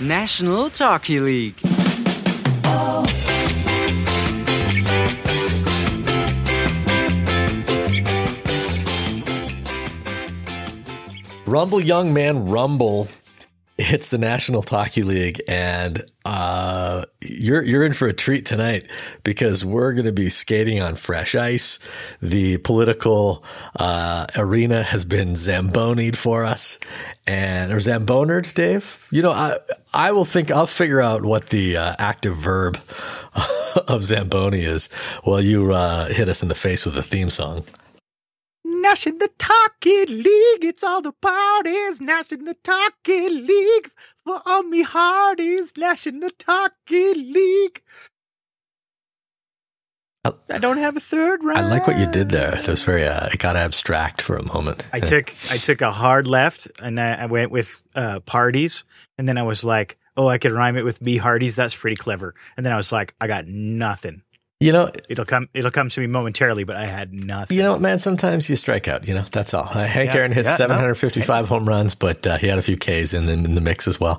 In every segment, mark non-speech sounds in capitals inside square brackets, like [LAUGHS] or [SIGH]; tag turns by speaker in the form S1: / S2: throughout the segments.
S1: National Talky League.
S2: Rumble, young man, rumble. It's the National Talky League, and uh, you're you're in for a treat tonight because we're going to be skating on fresh ice. The political uh, arena has been zambonied for us, and or zambonered, Dave. You know, I I will think I'll figure out what the uh, active verb [LAUGHS] of zamboni is while you uh, hit us in the face with a theme song.
S3: Nash in the Talky League, it's all the parties. Nash in the Talky League for all me hearties. Nash in the Talky League. I don't have a third round.
S2: I like what you did there. That was very. Uh, it got abstract for a moment.
S3: I took I took a hard left and I, I went with uh, parties, and then I was like, oh, I could rhyme it with me hearties. That's pretty clever. And then I was like, I got nothing.
S2: You know,
S3: It'll come. It'll come to me momentarily, but I had nothing.
S2: you know, what, man. Sometimes you strike out. You know, that's all. Uh, Hank
S3: Yeah,
S2: Aaron hit
S3: yeah, no.
S2: 755 home runs, but uh, he had a few Ks in the, in the mix as well.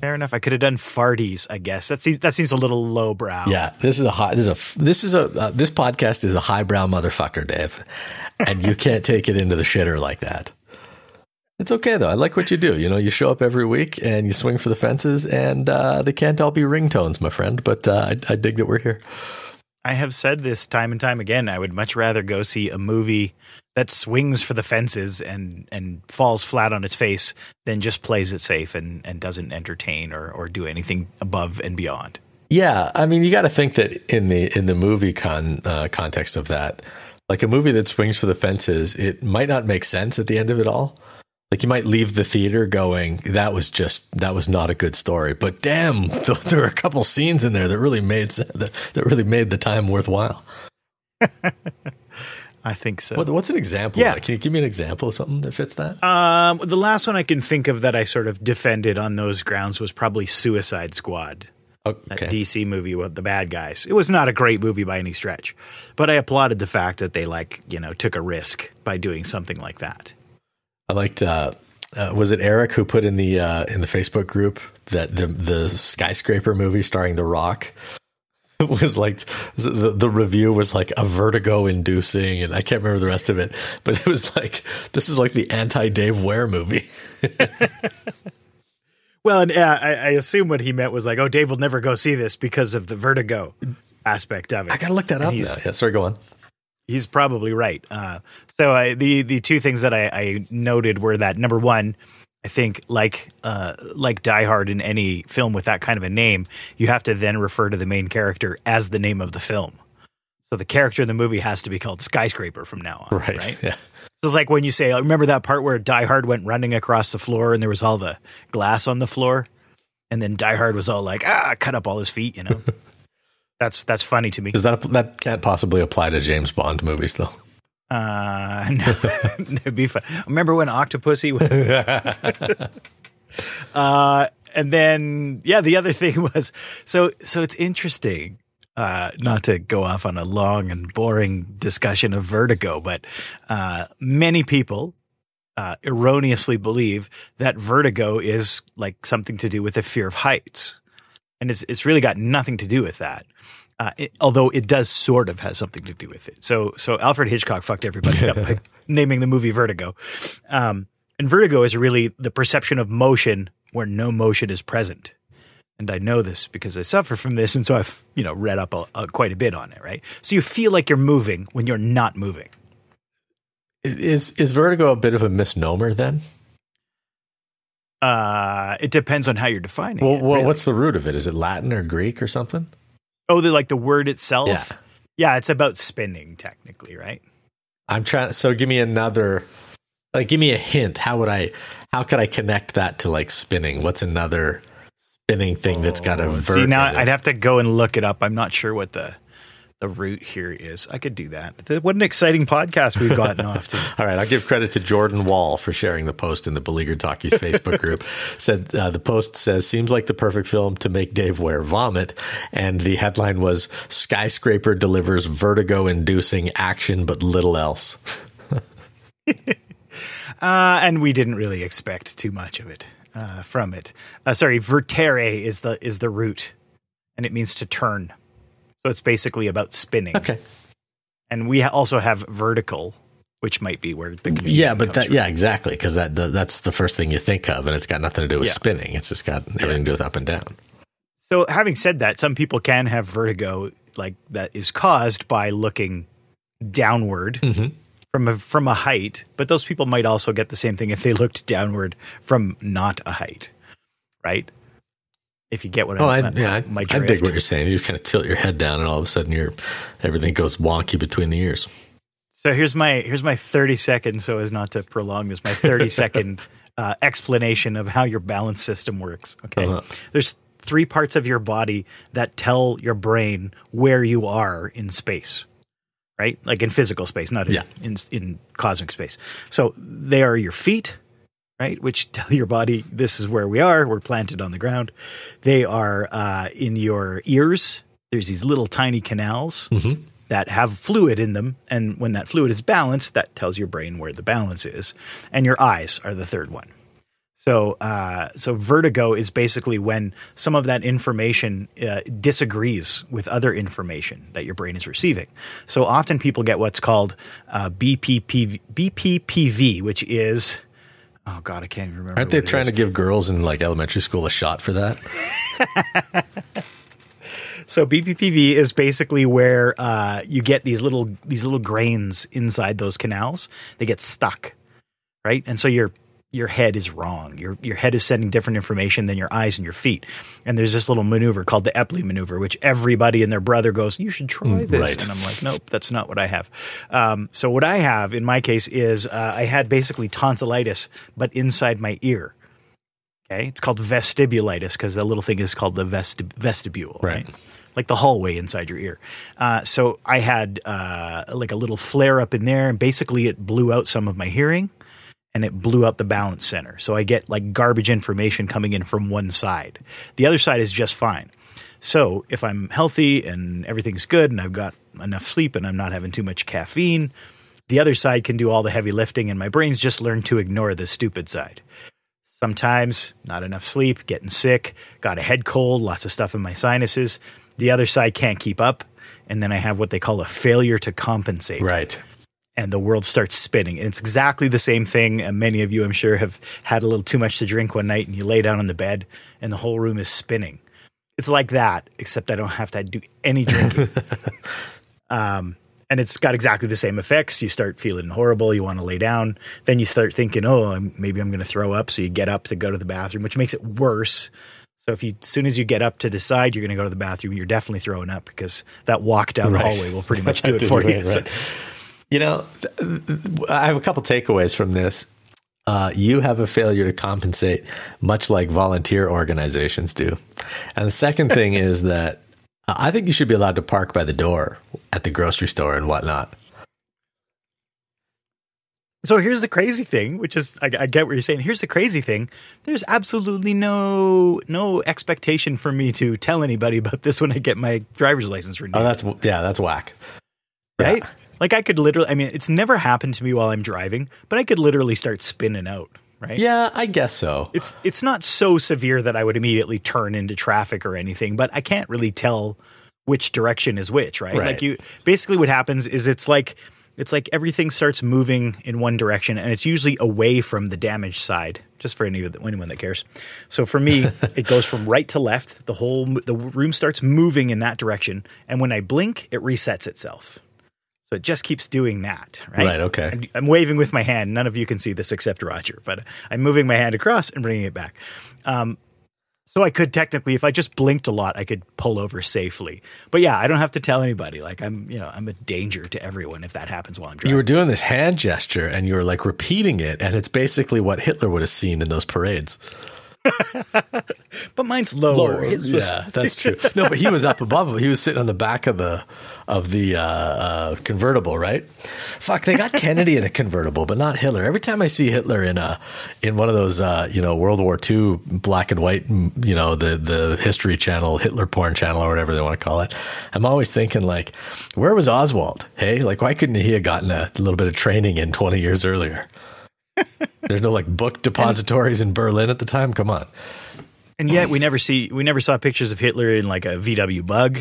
S3: Fair enough. I could have done farties. I guess that seems that seems a little lowbrow.
S2: Yeah, this is a high. This is a. This is a. Uh, this podcast is a highbrow motherfucker, Dave, and you can't take it into the shitter like that. It's okay though. I like what you do. You know, you show up every week and you swing for the fences, and uh, they can't all be ringtones, my friend. But uh, I, I dig that we're here.
S3: I have said this time and time again. I would much rather go see a movie that swings for the fences and and falls flat on its face than just plays it safe and, and doesn't entertain or, or do anything above and beyond.
S2: Yeah, I mean, you got to think that in the in the movie con uh, context of that, like a movie that swings for the fences, it might not make sense at the end of it all. Like you might leave the theater going, "That was just that was not a good story." But damn, [LAUGHS] there were a couple scenes in there that really made that, really made the time worthwhile. [LAUGHS]
S3: I think so.
S2: What, what's an example?
S3: Yeah.
S2: Can you give me an example of something that fits that?
S3: Um, the last one I can think of that I sort of defended on those grounds was probably Suicide Squad. That. DC movie with the bad guys. It was not a great movie by any stretch, but I applauded the fact that they like you know took a risk by doing something like that.
S2: I liked. Uh, uh, was it Eric who put in the uh, in the Facebook group that the the skyscraper movie starring The Rock [LAUGHS] was like the the review was like a vertigo inducing, and I can't remember the rest of it, but it was like this is like the anti Dave Ware movie. [LAUGHS]
S3: Well, and uh, I, I assume what he meant was like, oh, Dave will never go see this because of the vertigo aspect of it.
S2: I gotta look that
S3: And
S2: up. Now. Yeah, sorry, go on.
S3: He's probably right. Uh, so I, the the two things that I, I noted were that number one, I think like uh, like Die Hard in any film with that kind of a name, you have to then refer to the main character as the name of the film. So the character in the movie has to be called Skyscraper from now on,
S2: Right.
S3: right? [LAUGHS]
S2: Yeah.
S3: So it's like when you say, oh, remember that part where Die Hard went running across the floor and there was all the glass on the floor? And then Die Hard was all like, ah, cut up all his feet, you know? [LAUGHS] that's that's funny to me.
S2: Does that that can't possibly apply to James Bond movies though?
S3: Uh, [LAUGHS] no, [LAUGHS] it'd be fun. Remember when Octopussy? was- [LAUGHS] uh, and then yeah, the other thing was so so it's interesting. Uh, not to go off on a long and boring discussion of vertigo, but uh, many people uh, erroneously believe that vertigo is like something to do with a fear of heights, and it's it's really got nothing to do with that. Uh, it, although it does sort of has something to do with it. So so Alfred Hitchcock fucked everybody up by [LAUGHS] naming the movie Vertigo. Um, and vertigo is really the perception of motion where no motion is present. And I know this because I suffer from this, and so I've you know read up a, a, quite a bit on it. Right, so you feel like you're moving when you're not moving.
S2: Is is vertigo a bit of a misnomer then?
S3: Uh, it depends on how you're defining
S2: Well,
S3: it.
S2: well
S3: really.
S2: what's the root of it? Is it Latin or Greek or something?
S3: oh, the like the word itself?
S2: Yeah.
S3: yeah, it's about spinning technically, right?
S2: I'm trying. So give me another. Like, give me a hint. How would I? How could I connect that to like spinning? What's another spinning thing that's got a vert?
S3: See now. I'd have to go and look it up. I'm not sure what the the root here is. I could do that. Th- What an exciting podcast we've gotten [LAUGHS] off to.
S2: All right, I'll give credit to Jordan Wall for sharing the post in the Beleaguered Talkies Facebook group. [LAUGHS] Said uh, the post says seems like the perfect film to make Dave Ware vomit, and the headline was "Skyscraper delivers vertigo-inducing action, but little else." [LAUGHS]
S3: Uh, and we didn't really expect too much of it. uh, from it. Uh, sorry, vertere is the is the root, and it means to turn. So it's basically about spinning.
S2: Okay.
S3: And we ha- also have vertical, which might be where the
S2: Yeah, but that
S3: from.
S2: yeah, exactly because that that's the first thing you think of, and it's got nothing to do with
S3: Yeah.
S2: spinning. It's just got everything to do with up and down.
S3: So, having said that, some people can have vertigo, like that is caused by looking downward mm-hmm. from a from a height. But those people might also get the same thing if they looked downward from not a height, right? If you get what
S2: Oh,
S3: I,
S2: I, yeah, I,
S3: my
S2: I dig what you're saying. You just kind of tilt your head down, and all of a sudden, you're everything goes wonky between the ears.
S3: So here's my here's my 30 seconds, so as not to prolong this, my 30 [LAUGHS] second uh, explanation of how your balance system works. Okay,
S2: Uh-huh.
S3: there's three parts of your body that tell your brain where you are in space, right? Like in physical space, not in
S2: Yeah.
S3: in, in cosmic space. So they are your feet, right, which [LAUGHS] tell your body this is where we are. We're planted on the ground. They are uh, in your ears. There's these little tiny canals that have fluid in them, and when that fluid is balanced, that tells your brain where the balance is. And your eyes are the third one. So, uh, so vertigo is basically when some of that information uh, disagrees with other information that your brain is receiving. So often people get what's called uh, BPPV, BPPV, which is oh god, I can't even remember.
S2: Aren't they trying
S3: is.
S2: to give girls in like elementary school a shot for that? [LAUGHS]
S3: So BPPV is basically where uh, you get these little these little grains inside those canals. They get stuck, right? And so your your head is wrong. Your your head is sending different information than your eyes and your feet. And there's this little maneuver called the Epley maneuver, which everybody and their brother goes, "You should try this."
S2: right.
S3: And I'm like, "Nope, that's not what I have." Um, so what I have in my case is uh, I had basically tonsillitis, but inside my ear. Okay, it's called vestibulitis because the little thing is called the vesti- vestibule,
S2: Right.
S3: right? Like the hallway inside your ear. Uh, so I had uh, like a little flare up in there, and basically it blew out some of my hearing, and it blew out the balance center. So I get like garbage information coming in from one side. The other side is just fine. So if I'm healthy and everything's good, and I've got enough sleep, and I'm not having too much caffeine, the other side can do all the heavy lifting, and my brain's just learned to ignore the stupid side. Sometimes not enough sleep, getting sick, got a head cold, lots of stuff in my sinuses. The other side can't keep up. And then I have what they call a failure to compensate.
S2: Right.
S3: And the world starts spinning. And it's exactly the same thing. And many of you, I'm sure, have had a little too much to drink one night and you lay down on the bed and the whole room is spinning. It's like that, except I don't have to do any drinking. [LAUGHS] um, and it's got exactly the same effects. You start feeling horrible. You want to lay down. Then you start thinking, oh, I'm, maybe I'm going to throw up. So you get up to go to the bathroom, which makes it worse. So if you, as soon as you get up to decide you're going to go to the bathroom, you're definitely throwing up because that walk down
S2: Right.
S3: the hallway will pretty much do [LAUGHS] it for you.
S2: Right,
S3: So-
S2: right. You know, I have a couple takeaways from this. Uh, you have a failure to compensate, much like volunteer organizations do. And the second thing [LAUGHS] is that uh, I think you should be allowed to park by the door at the grocery store and whatnot.
S3: So here's the crazy thing, which is I, I get what you're saying. Here's the crazy thing: there's absolutely no no expectation for me to tell anybody about this when I get my driver's license renewed.
S2: Oh, that's yeah, that's whack.
S3: right?
S2: Yeah.
S3: Like I could literally. I mean, it's never happened to me while I'm driving, but I could literally start spinning out. Right?
S2: Yeah, I guess so.
S3: It's it's not so severe that I would immediately turn into traffic or anything, but I can't really tell which direction is which, right?
S2: Right.
S3: Like you basically what happens is it's like it's like everything starts moving in one direction and it's usually away from the damaged side just for any of the, anyone that cares. So for me, [LAUGHS] it goes from right to left. The whole the room starts moving in that direction and when I blink, it resets itself. So it just keeps doing that, right?
S2: Right, okay.
S3: I'm, I'm waving with my hand. None of you can see this except Roger, but I'm moving my hand across and bringing it back. Um, so I could technically, if I just blinked a lot, I could pull over safely. But yeah, I don't have to tell anybody. Like I'm, you know, I'm a danger to everyone if that happens while I'm driving.
S2: You were doing this hand gesture and you were like repeating it, and it's basically what Hitler would have seen in those parades. [LAUGHS]
S3: but mine's lower. His was-
S2: yeah, [LAUGHS] that's true. No, but he was up above. He was sitting on the back of the of the uh, uh, convertible, right? Fuck, they got Kennedy in a convertible, but not Hitler. Every time I see Hitler in a in one of those, uh, you know, World War II black and white, you know, the the History Channel, Hitler porn channel, or whatever they want to call it, I'm always thinking like, where was Oswald? Hey, like, why couldn't he have gotten a little bit of training in 20 years earlier? There's no like book depositories in Berlin at the time. Come on.
S3: And yet we never see we never saw pictures of Hitler in like a VW Bug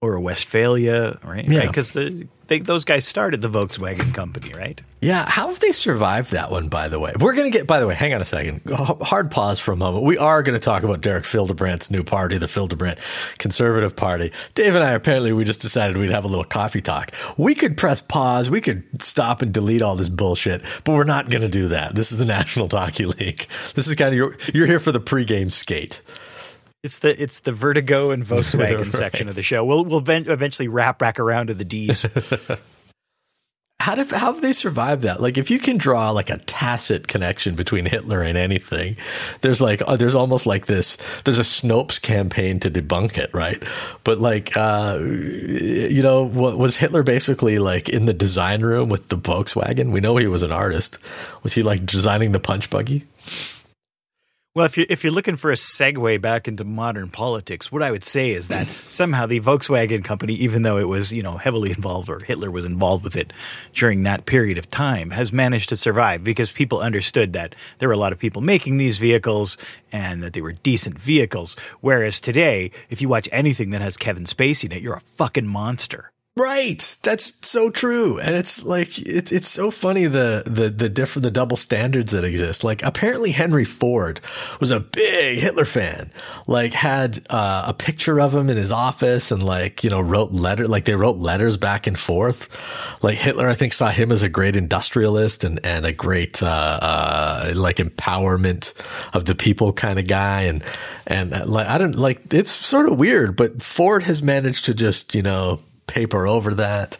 S3: or a Westphalia, right?
S2: Yeah.
S3: Because the they, those guys started the Volkswagen company, right?
S2: Yeah, how have they survived that one? By the way, we're going to get. By the way, hang on a second. Hard pause for a moment. We are going to talk about Derek Fildebrandt's new party, the Fildebrandt Conservative Party. Dave and I apparently we just decided we'd have a little coffee talk. We could press pause. We could stop and delete all this bullshit, but we're not going to do that. This is the National Hockey League. This is kind of your. You're here for the pregame skate.
S3: It's the it's the Vertigo and Volkswagen [LAUGHS]
S2: Right.
S3: section of the show. We'll we'll eventually wrap back around to the D's. [LAUGHS]
S2: How, do, how have they survived that? Like, if you can draw like a tacit connection between Hitler and anything, there's like, uh, there's almost like this, there's a Snopes campaign to debunk it, right? But like, uh, you know, what was Hitler basically like in the design room with the Volkswagen? We know he was an artist. Was he like designing the punch buggy?
S3: Well, if you're if you're looking for a segue back into modern politics, what I would say is that [LAUGHS] somehow the Volkswagen company, even though it was you know heavily involved or Hitler was involved with it during that period of time, has managed to survive because people understood that there were a lot of people making these vehicles and that they were decent vehicles. Whereas today, if you watch anything that has Kevin Spacey in it, you're a fucking monster.
S2: Right. That's so true. And it's like it, it's so funny the the the different the double standards that exist. Like apparently Henry Ford was a big Hitler fan. Like had uh, a picture of him in his office and like, you know, wrote letter like they wrote letters back and forth. Like Hitler I think saw him as a great industrialist and and a great uh, uh like empowerment of the people kind of guy and and uh, like I don't like it's sort of weird, but Ford has managed to just, you know, paper over that.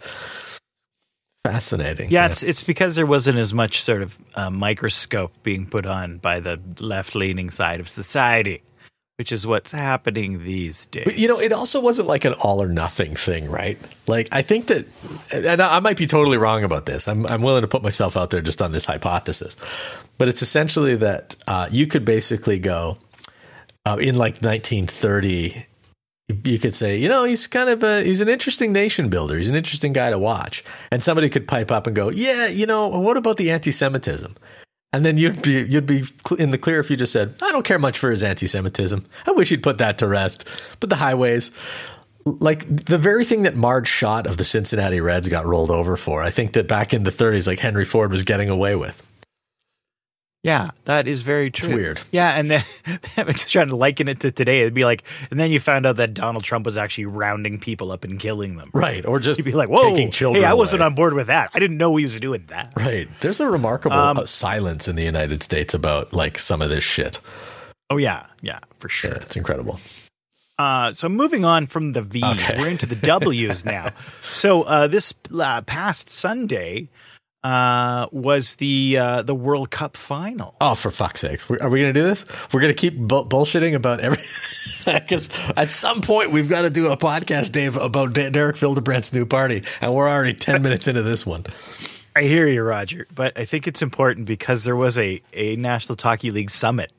S2: Fascinating.
S3: Yeah, it's it's because there wasn't as much sort of uh, microscope being put on by the left leaning side of society, which is what's happening these days.
S2: But you know, it also wasn't like an all or nothing thing, right? Like I think that, and I might be totally wrong about this. I'm I'm willing to put myself out there just on this hypothesis, but it's essentially that uh, you could basically go uh, in like 1930. You could say, you know, he's kind of a he's an interesting nation builder. He's an interesting guy to watch, and somebody could pipe up and go, yeah, you know, what about the anti-Semitism? And then you'd be you'd be in the clear if you just said, "I don't care much for his anti-Semitism. I wish he'd put that to rest." But the highways, like the very thing that Marge Schott of the Cincinnati Reds got rolled over for, I think that back in the 30s, like Henry Ford was getting away with.
S3: Yeah, that is very true.
S2: weird.
S3: Yeah, and [LAUGHS] then I'm just trying to liken it to today. It'd be like, and then you found out that Donald Trump was actually rounding people up and killing them.
S2: Right, or just
S3: You'd be like, "Whoa,
S2: taking children.
S3: hey, I wasn't
S2: away.
S3: on board with that. I didn't know he was doing that."
S2: Right, there's a remarkable
S3: Um,
S2: uh, silence in the United States about like some of this shit.
S3: Oh yeah, yeah, for sure.
S2: Yeah, it's incredible.
S3: Uh, so moving on from the V's,
S2: Okay.
S3: we're into the W's [LAUGHS] now. So uh, this uh, past Sunday uh, was the uh, the World Cup final.
S2: Oh, for fuck's sakes. We're- we going to do this? We're going to keep bu- bullshitting about every. [LAUGHS] Because at some point, we've got to do a podcast, Dave, about D- Derek Fildebrandt's new party. And we're already 10 minutes into this one.
S3: I hear you, Roger, but I think it's important because there was a, a National Hockey League summit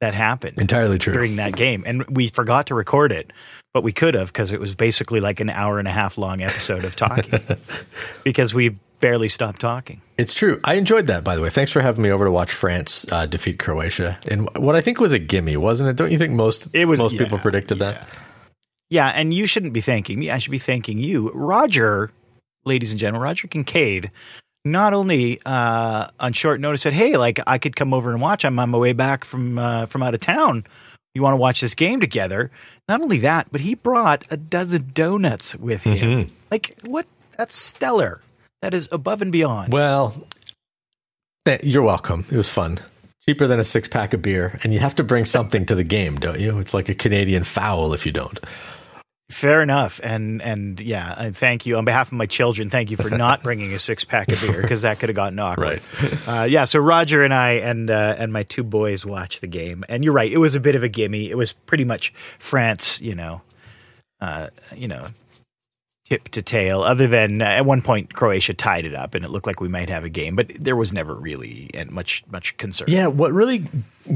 S3: that happened
S2: Entirely true.
S3: during that game, and we forgot to record it, but we could have because it was basically like an hour and a half long episode of talking [LAUGHS] because we barely stopped talking.
S2: It's true. I enjoyed that, by the way. Thanks for having me over to watch France uh, defeat Croatia. And what I think was a gimme, wasn't it? Don't you think most,
S3: It was-
S2: most
S3: yeah,
S2: people predicted that?
S3: Yeah, and you shouldn't be thanking me. I should be thanking you. Roger, ladies and gentlemen, Roger Kincaid, not only uh, on short notice said, hey, like I could come over and watch. I'm on my way back from uh, from out of town. You want to watch this game together? Not only that, but he brought a dozen donuts with him.
S2: Mm-hmm.
S3: Like, what? That's stellar. That is above and beyond.
S2: Well, th- you're welcome. It was fun. Cheaper than a six pack of beer. And you have to bring something to the game, don't you? It's like a Canadian foul if you don't.
S3: Fair enough. And and yeah, and thank you on behalf of my children. Thank you for not [LAUGHS] bringing a six pack of beer because that could have gotten awkward.
S2: Right. [LAUGHS]
S3: Uh, yeah. So Roger and I and uh, and my two boys watched the game, and you're right. It was a bit of a gimme. It was pretty much France. You know, uh, you know, tip to tail. Other than uh, at one point Croatia tied it up, and it looked like we might have a game, but there was never really much much concern.
S2: Yeah, what really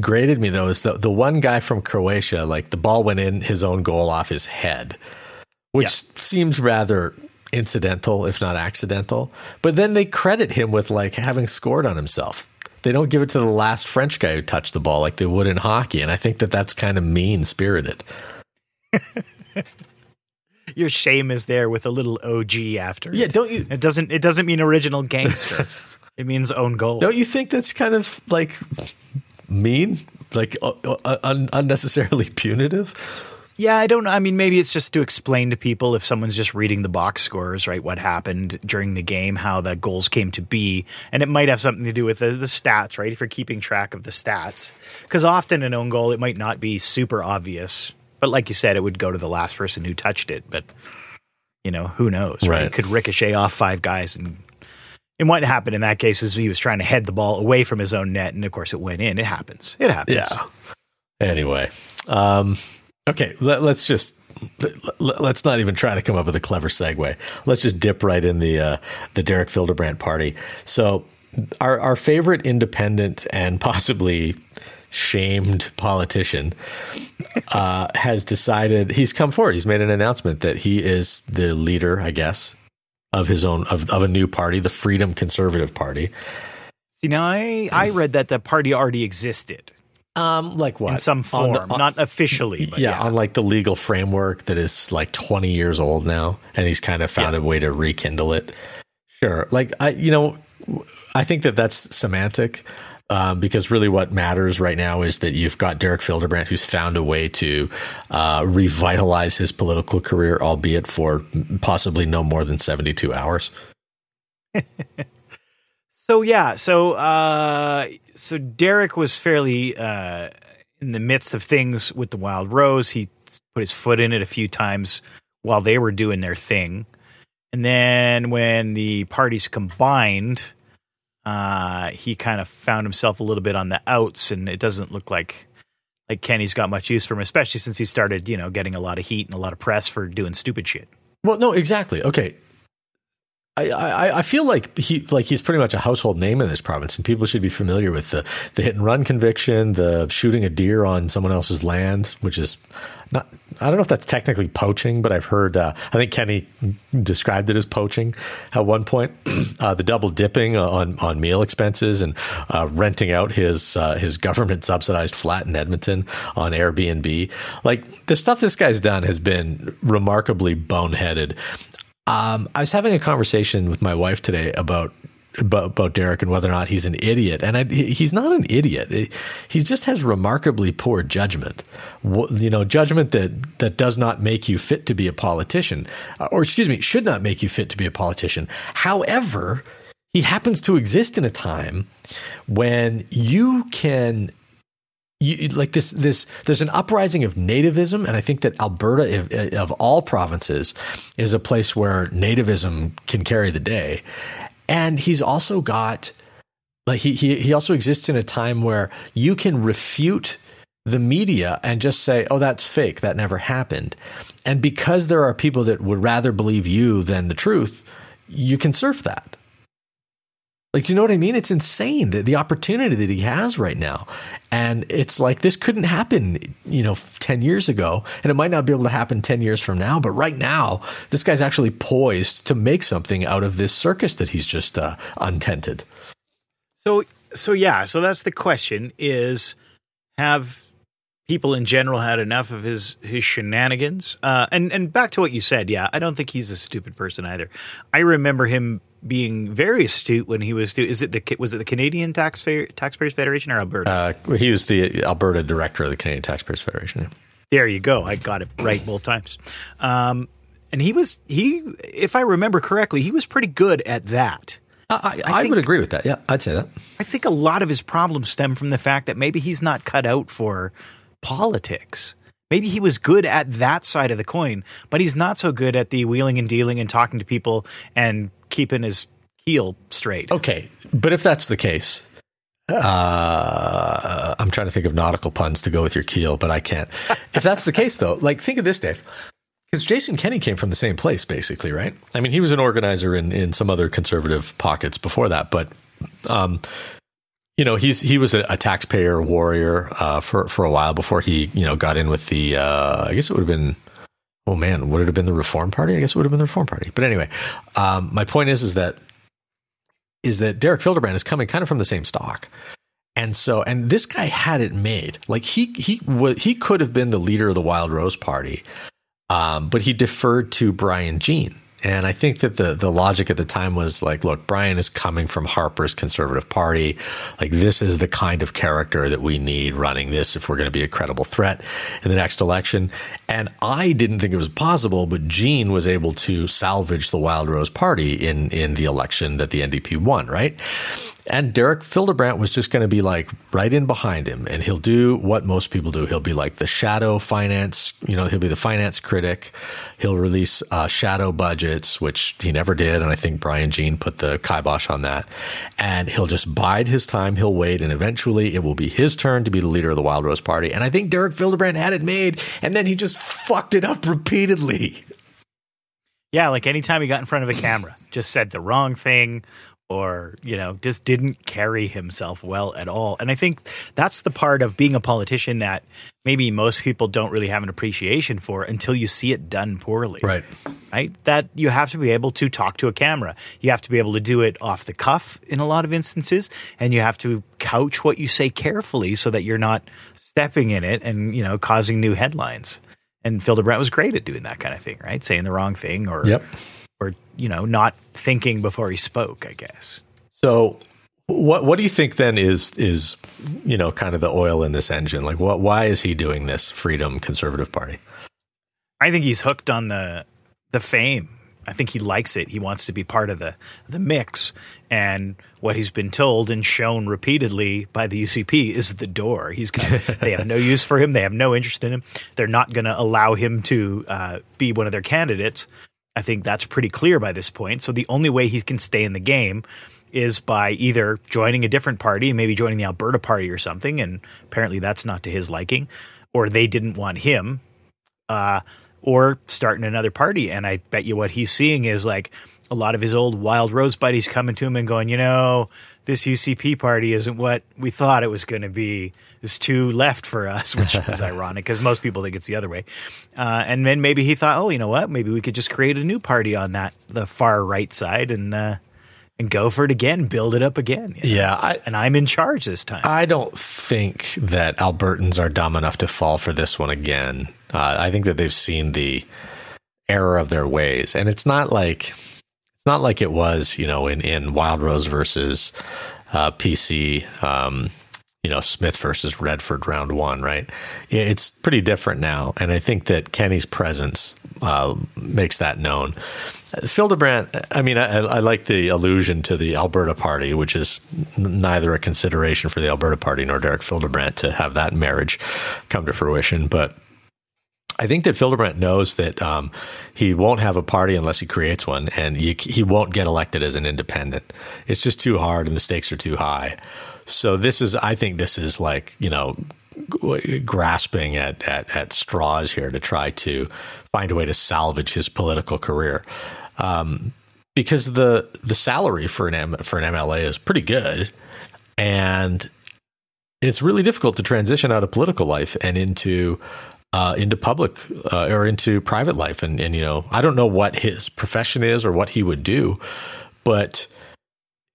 S2: grated me though is the the one guy from Croatia, like the ball went in his own goal off his head, which
S3: Yeah.
S2: seems rather incidental, if not accidental. But then they credit him with like having scored on himself. they don't give it to the last French guy who touched the ball like they would in hockey, and I think that that's kind of mean spirited. [LAUGHS]
S3: Your shame is there with a little OG after.
S2: Yeah,
S3: it.
S2: don't you?
S3: It doesn't. It doesn't mean original gangster. [LAUGHS] it means own goal.
S2: Don't you think that's kind of like mean, like uh, uh, un- unnecessarily punitive?
S3: Yeah, I don't know. I mean, maybe it's just to explain to people if someone's just reading the box scores, right? What happened during the game, how the goals came to be, and it might have something to do with the, the stats, right? If you're keeping track of the stats, because often an own goal it might not be super obvious, but like you said, it would go to the last person who touched it. But you know, who knows? Right?
S2: Right.
S3: It could ricochet off five guys, and and what happened in that case is he was trying to head the ball away from his own net, and of course it went in. It happens. It happens.
S2: Yeah. Anyway, um, okay, let, us just let, let's not even try to come up with a clever segue. Let's just dip right in the uh, the Derek Fildebrandt party. So, our our favorite independent and possibly shamed politician uh, has decided he's come forward. He's made an announcement that he is the leader, I guess, of his own of, of a new party, the Freedom Conservative Party.
S3: See, now I I read that the party already existed.
S2: Um, like what
S3: in some form,
S2: the- on-
S3: not officially. But
S2: yeah,
S3: yeah,
S2: on like the legal framework that is like 20 years old now, and he's kind of found
S3: Yeah.
S2: a way to rekindle it. Sure, like I, you know, I think that that's semantic. Um, because really, what matters right now is that you've got Derek Fildebrandt, who's found a way to uh, revitalize his political career, albeit for possibly no more than seventy-two hours. [LAUGHS]
S3: So yeah, so uh, so Derek was fairly uh, in the midst of things with the Wild Rose. He put his foot in it a few times while they were doing their thing, and then when the parties combined, uh, he kind of found himself a little bit on the outs, and it doesn't look like like Kenney's got much use for him, especially since he started, you know, getting a lot of heat and a lot of press for doing stupid shit.
S2: Well, no, exactly. Okay. I, I, feel like he like he's pretty much a household name in this province, and people should be familiar with the, the hit and run conviction, the shooting a deer on someone else's land, which is not. I don't know if that's technically poaching, but I've heard. Uh, I think Kenney described it as poaching at one point. [CLEARS THROAT] uh, the double dipping on on meal expenses and uh, renting out his uh, his government subsidized flat in Edmonton on Airbnb. Like the stuff this guy's done has been remarkably boneheaded. Um, I was having a conversation with my wife today about about, about Derek and whether or not he's an idiot, and I, he's not an idiot. He just has remarkably poor judgment. You know, judgment that that does not make you fit to be a politician, or excuse me, should not make you fit to be a politician. However, he happens to exist in a time when you can you, like this this there's an uprising of nativism and i think that alberta of, eh, of all provinces is a place where nativism can carry the day. And he's also got like he, he he also exists in a time where you can refute the media and just say oh that's fake. That never happened. And because there are people that would rather believe you than the truth you can surf that like, do you know what I mean? It's insane the, the opportunity that he has right now. And it's like this couldn't happen, you know, 10 years ago. And it might not be able to happen 10 years from now. But right now, this guy's actually poised to make something out of this circus that he's just uh, untented.
S3: So so yeah, so that's the question is have people in general had enough of his his shenanigans? Uh, and and back to what you said, yeah, I don't think he's a stupid person either. I remember him being very astute when he was do- is it the was it the Canadian Taxpayer Taxpayers Federation or Alberta?
S2: Uh, he was the Alberta director of the Canadian Taxpayers Federation.
S3: There you go. I got it right both times. Um, and he was he if I remember correctly, he was pretty good at that.
S2: I, I, I
S3: think-
S2: would agree with that. Yeah, I'd say that.
S3: I think a lot of his problems stem from the fact that maybe he's not cut out for politics. Maybe he was good at that side of the coin, but he's not so good at the wheeling and dealing and talking to people and keeping his heel straight.
S2: Okay, but if that's the case, uh, I'm trying to think of nautical puns to go with your keel, but I can't. [LAUGHS] if that's the case, though, like think of this, Dave, because Jason Kenney came from the same place, basically, right? I mean, he was an organizer in in some other conservative pockets before that, but um, you know, he's he was a, a taxpayer warrior uh, for for a while before he you know got in with the. Uh, I guess it would have been. Oh man, would it have been the Reform Party? I guess it would have been the Reform Party. But anyway, um, my point is, is that is that Derek Fildebrandt is coming kind of from the same stock. And so, and this guy had it made. Like he he would he could have been the leader of the Wild Rose Party, um, but he deferred to Brian Jean. And I think that the the logic at the time was like, look, Brian is coming from Harper's Conservative Party. Like this is the kind of character that we need running this if we're going to be a credible threat in the next election. And I didn't think it was possible, but Jean was able to salvage the Wild Rose Party in in the election that the NDP won, right? And Derek Fildebrandt was just going to be like right in behind him, and he'll do what most people do. He'll be like the shadow finance, you know, he'll be the finance critic. He'll release uh, shadow budgets, which he never did, and I think Brian Jean put the kibosh on that. And he'll just bide his time. He'll wait, and eventually it will be his turn to be the leader of the Wild Rose Party. And I think Derek Fildebrandt had it made, and then he just fucked it up repeatedly.
S3: Yeah, like anytime he got in front of a camera, just said the wrong thing or you know just didn't carry himself well at all. And i think that's the part of being a politician that maybe most people don't really have an appreciation for until you see it done poorly.
S2: Right.
S3: right? That you have to be able to talk to a camera. You have to be able to do it off the cuff in a lot of instances and you have to couch what you say carefully so that you're not stepping in it and you know causing new headlines. And Fildebrandt was great at doing that kind of thing right? Saying the wrong thing or
S2: Yep.
S3: You know not thinking before he spoke i guess
S2: So what what do you think then is is you know kind of the oil in this engine? Like what why is he doing this Freedom Conservative Party?
S3: i think he's hooked on the the fame i think he likes it he wants to be part of the the mix and what he's been told and shown repeatedly by the UCP is the door. He's of, they have no use for him. They have no interest in him. They're not going to allow him to uh, be one of their candidates. I think that's pretty clear by this point. So the only way he can stay in the game is by either joining a different party, maybe joining the Alberta party or something, and apparently that's not to his liking, or they didn't want him, uh, or starting another party. And I bet you what he's seeing is like a lot of his old Wild Rose buddies coming to him and going, you know, this UCP party isn't what we thought it was going to be. It's too left for us, [LAUGHS] which is ironic because most people think it's the other way. Uh, and then maybe he thought, oh, you know what? Maybe we could just create a new party on that the far right side and uh, and go for it again, build it up again. you know?
S2: Yeah, I
S3: and I'm in charge this time.
S2: I don't think that Albertans are dumb enough to fall for this one again. Uh, I think that they've seen the error of their ways, and it's not like it's not like it was, you know, in in Wild Rose versus uh, PC. Um, you know, Smith versus Redford round one, right? It's pretty different now. And I think that Kenney's presence uh, makes that known. Fildebrandt, I mean, I, I like the allusion to the Alberta Party, which is neither a consideration for the Alberta Party nor Derek Fildebrandt to have that marriage come to fruition. But I think that Fildebrandt knows that um, he won't have a party unless he creates one, and you, he won't get elected as an independent. It's just too hard, and the stakes are too high. So this is, I think, this is like you know, grasping at, at at straws here to try to find a way to salvage his political career, um, because the the salary for an M, for an MLA is pretty good, and it's really difficult to transition out of political life and into uh, into public uh, or into private life. And, and, you know, I don't know what his profession is or what he would do, but,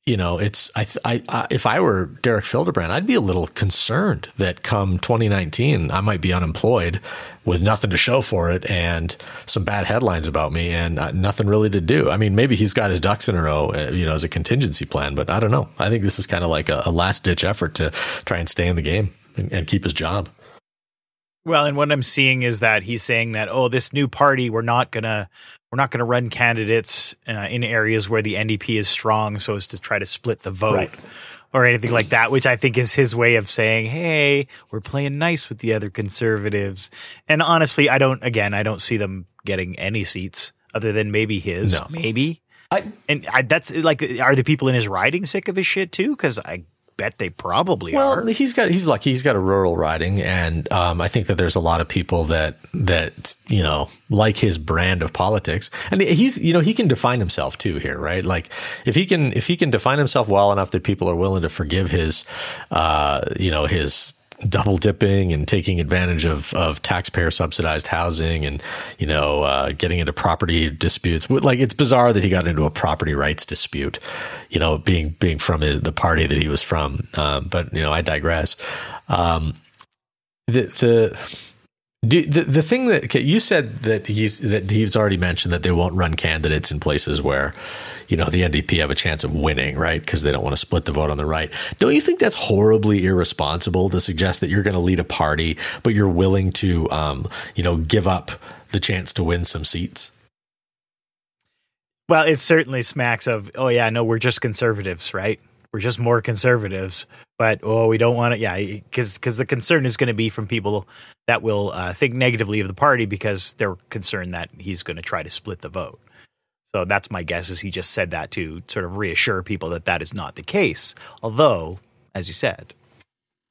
S2: you know, it's, I, I, I if I were Derek Fildebrandt, I'd be a little concerned that come 2019, I might be unemployed with nothing to show for it and some bad headlines about me and uh, nothing really to do. I mean, maybe he's got his ducks in a row, uh, you know, as a contingency plan, but I don't know. I think this is kind of like a, a last ditch effort to try and stay in the game and, and keep his job.
S3: Well, and what I'm seeing is that he's saying that oh, this new party we're not gonna we're not gonna run candidates uh, in areas where the NDP is strong, so as to try to split the vote.
S2: Right.
S3: Or anything like that, which I think is his way of saying, "Hey, we're playing nice with the other conservatives." And honestly, I don't. Again, I don't see them getting any seats other than maybe his.
S2: No.
S3: Maybe.
S2: I,
S3: And I, that's like, are the people in his riding sick of his shit too? Because I bet they probably
S2: Well,
S3: are.
S2: he's got he's lucky. He's got a rural riding, and um, I think that there's a lot of people that that you know like his brand of politics, and he's you know he can define himself too here, right? Like if he can if he can define himself well enough that people are willing to forgive his uh, you know his double dipping and taking advantage of, of taxpayer subsidized housing and, you know, uh, getting into property disputes. Like it's bizarre that he got into a property rights dispute, you know, being, being from the party that he was from. Um, but, you know, I digress. Um, the, the, do, the the thing that you said that he's that he's already mentioned that they won't run candidates in places where you know the NDP have a chance of winning, right? Because they don't want to split the vote on the right. Don't you think that's horribly irresponsible to suggest that you're going to lead a party, but you're willing to um, you know give up the chance to win some seats?
S3: Well, it certainly smacks of oh yeah, no, we're just conservatives, right? We're just more conservatives, but oh, we don't want to. Yeah, because because the concern is going to be from people that will uh, think negatively of the party because they're concerned that he's going to try to split the vote. So that's my guess. Is he just said that to sort of reassure people that that is not the case? Although, as you said,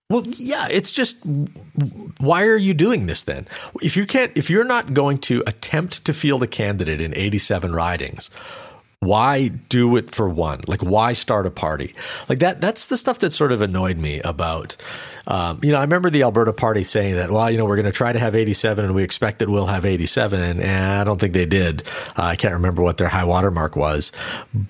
S2: well, yeah, it's just why are you doing this then? If you can't, if you're not going to attempt to field a candidate in 87 ridings, why do it for one? Like, why start a party? Like that. That's the stuff that sort of annoyed me about um, you know, I remember the Alberta Party saying that, well, you know, we're going to try to have 87 and we expect that we'll have 87. And I don't think they did. Uh, I can't remember what their high water mark was.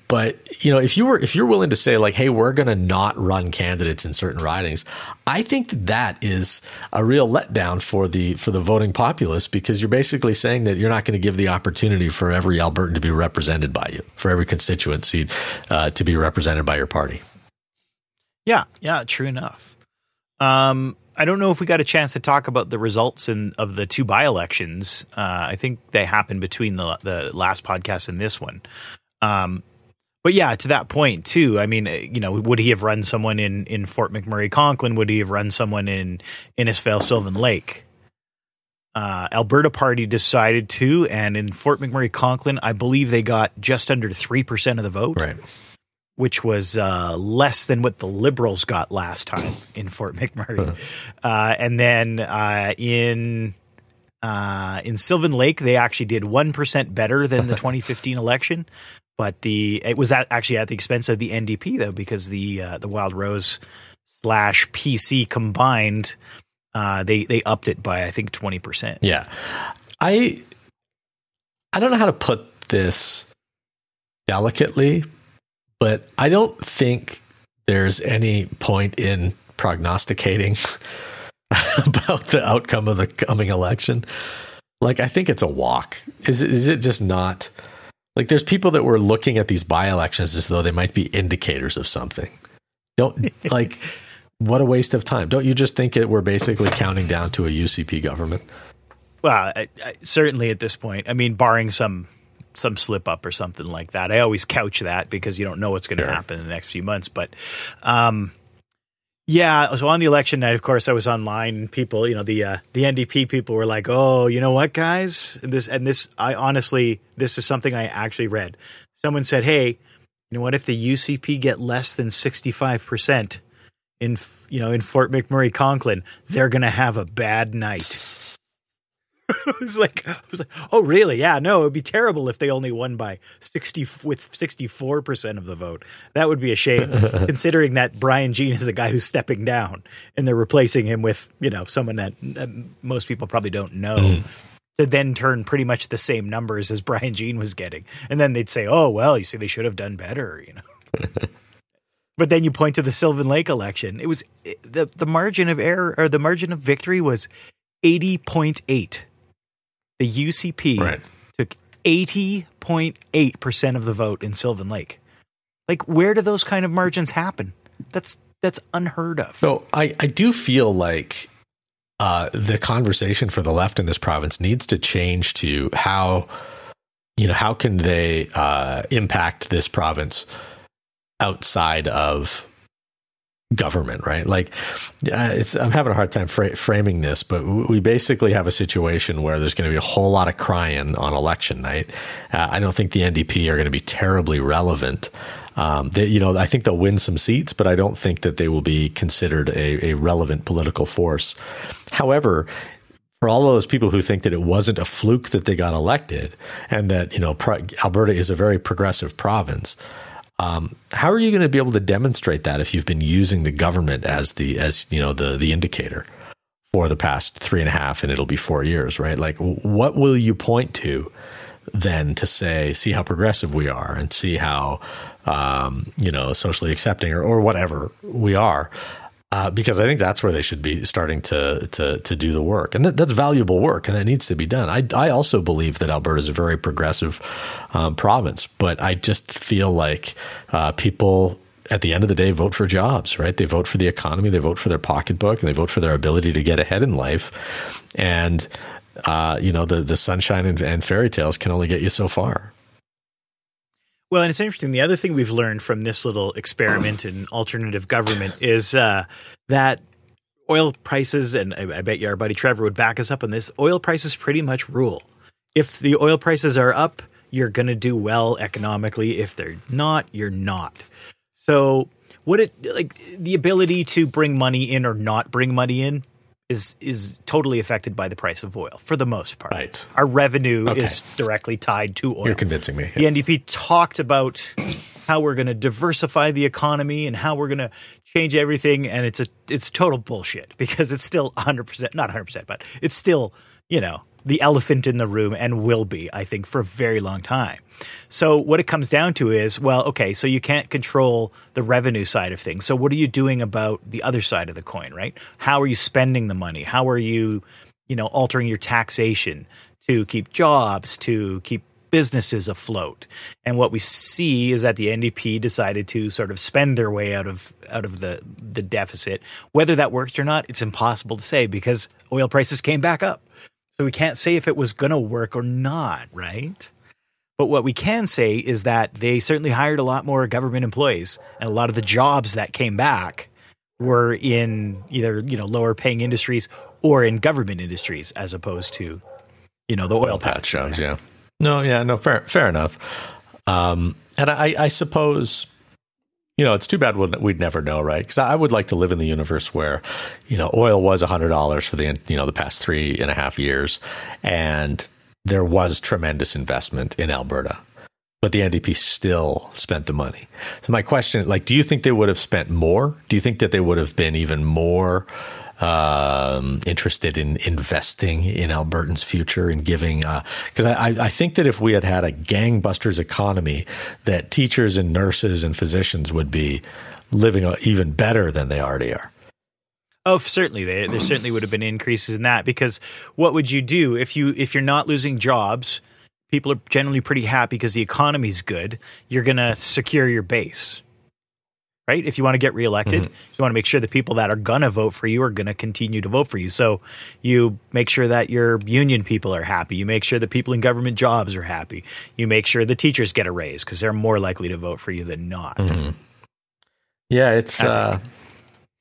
S2: But, you know, if you were, if you're willing to say like, hey, we're going to not run candidates in certain ridings, I think that, that is a real letdown for the, for the voting populace because you're basically saying that you're not going to give the opportunity for every Albertan to be represented by you, for every constituency uh, to be represented by your party.
S3: Yeah, yeah, true enough. Um, I don't know if we got a chance to talk about the results in, of the two by elections. Uh, I think they happened between the the last podcast and this one. Um, but yeah, to that point too. I mean, you know, would he have run someone in in Fort McMurray Conklin? Would he have run someone in Innisfail Sylvan Lake? Uh, Alberta Party decided to, and in Fort McMurray Conklin, I believe they got just under three percent of the vote.
S2: Right
S3: which was uh, less than what the Liberals got last time in Fort [LAUGHS] McMurray. Uh, and then uh, in uh, in Sylvan Lake, they actually did one percent better than the [LAUGHS] 2015 election, but the it was at, actually at the expense of the NDP though, because the uh, the Wild Rose slash PC combined, uh, they they upped it by I think 20 percent.
S2: Yeah, I I don't know how to put this delicately, but I don't think there's any point in prognosticating [LAUGHS] about the outcome of the coming election. Like, I think it's a walk. Is is it just not? Like, there's people that were looking at these by elections as though they might be indicators of something. Don't [LAUGHS] like. what a waste of time! Don't you just think it, we're basically counting down to a UCP government?
S3: Well, I, I, certainly at this point, I mean, barring some some slip up or something like that. I always couch that because you don't know what's going to sure. happen in the next few months. But um, yeah, so on the election night, of course, I was online. People, you know, the uh, the NDP people were like, "Oh, you know what, guys? And This and this. I honestly, this is something I actually read. Someone said, "Hey, you know what? If the UCP get less than sixty five percent in, you know, in Fort McMurray Conklin, they're going to have a bad night." [LAUGHS] [LAUGHS] I was like, I was like, oh really? Yeah, no, it would be terrible if they only won by sixty with sixty four percent of the vote. That would be a shame, [LAUGHS] considering that Brian Jean is a guy who's stepping down, and they're replacing him with you know someone that, that most people probably don't know. Mm. To then turn pretty much the same numbers as [LAUGHS] Brian Jean was getting, and then they'd say, "Oh well, you see, they should have done better," you know. but then you point to the Sylvan Lake election; it was the the margin of error or the margin of victory was eighty point eight the UCP right. took 80.8% of the vote in Sylvan Lake. Like, where do those kind of margins happen? That's that's unheard of.
S2: So I, I do feel like uh, the conversation for the left in this province needs to change to how you know how can they uh, impact this province outside of government, right? Like, uh, I'm having a hard time fra- framing this, but we basically have a situation where there's going to be a whole lot of crying on election night. Uh, I don't think the NDP are going to be terribly relevant. Um, they, you know, I think they'll win some seats, but I don't think that they will be considered a, a relevant political force. However, for all those people who think that it wasn't a fluke that they got elected and that, you know, Alberta is a very progressive province, Um, how are you going to be able to demonstrate that if you've been using the government as the as you know the the indicator for the past three and a half and it'll be four years, right? Like, what will you point to then to say, see how progressive we are and see how um, you know socially accepting or, or whatever we are? Uh, because I think that's where they should be starting to to to do the work, and that, that's valuable work, and that needs to be done. I I also believe that Alberta is a very progressive um, province, but I just feel like uh, people at the end of the day vote for jobs, right? They vote for the economy, they vote for their pocketbook, and they vote for their ability to get ahead in life, and uh, you know the the sunshine and, and fairy tales can only get you so far.
S3: Well, and it's interesting. The other thing we've learned from this little experiment in alternative government is uh, that oil prices, and I, I, bet you our buddy Trevor would back us up on this. Oil prices pretty much rule. If the oil prices are up, you're going to do well economically. If they're not, you're not. So, what it like the ability to bring money in or not bring money in is is totally affected by the price of oil for the most part.
S2: Right.
S3: Our revenue okay. is directly tied to oil.
S2: You're convincing me.
S3: Yeah. The NDP talked about how we're going to diversify the economy and how we're going to change everything and it's a it's total bullshit because it's still 100% not 100% but it's still, you know, the elephant in the room and will be, I think, for a very long time. So what it comes down to is, well, okay, so you can't control the revenue side of things. So what are you doing about the other side of the coin, right? How are you spending the money? How are you, you know, altering your taxation to keep jobs, to keep businesses afloat. And what we see is that the NDP decided to sort of spend their way out of out of the the deficit. Whether that worked or not, it's impossible to say because oil prices came back up. So we can't say if it was going to work or not, right? But what we can say is that they certainly hired a lot more government employees, and a lot of the jobs that came back were in either you know lower paying industries or in government industries, as opposed to you know the oil, oil patch
S2: jobs. Yeah. No. Yeah. No. Fair. Fair enough. Um, and I, I suppose you know, it's too bad we'd never know, right? Because I would like to live in the universe where, you know, oil was hundred dollars for the you know the past three and a half years, and there was tremendous investment in Alberta, but the NDP still spent the money. So my question, like, do you think they would have spent more? Do you think that they would have been even more? Um, interested in investing in Albertans' future and giving. Because uh, I, I think that if we had had a gangbusters economy, that teachers and nurses and physicians would be living even better than they already are.
S3: Oh, certainly, there, there certainly would have been increases in that. Because what would you do if you if you're not losing jobs? People are generally pretty happy because the economy's good. You're going to secure your base right? If you want to get reelected, mm-hmm. you want to make sure the people that are going to vote for you are going to continue to vote for you. So you make sure that your union people are happy. You make sure the people in government jobs are happy. You make sure the teachers get a raise because they're more likely to vote for you than not.
S2: Mm-hmm. Yeah, it's. Uh,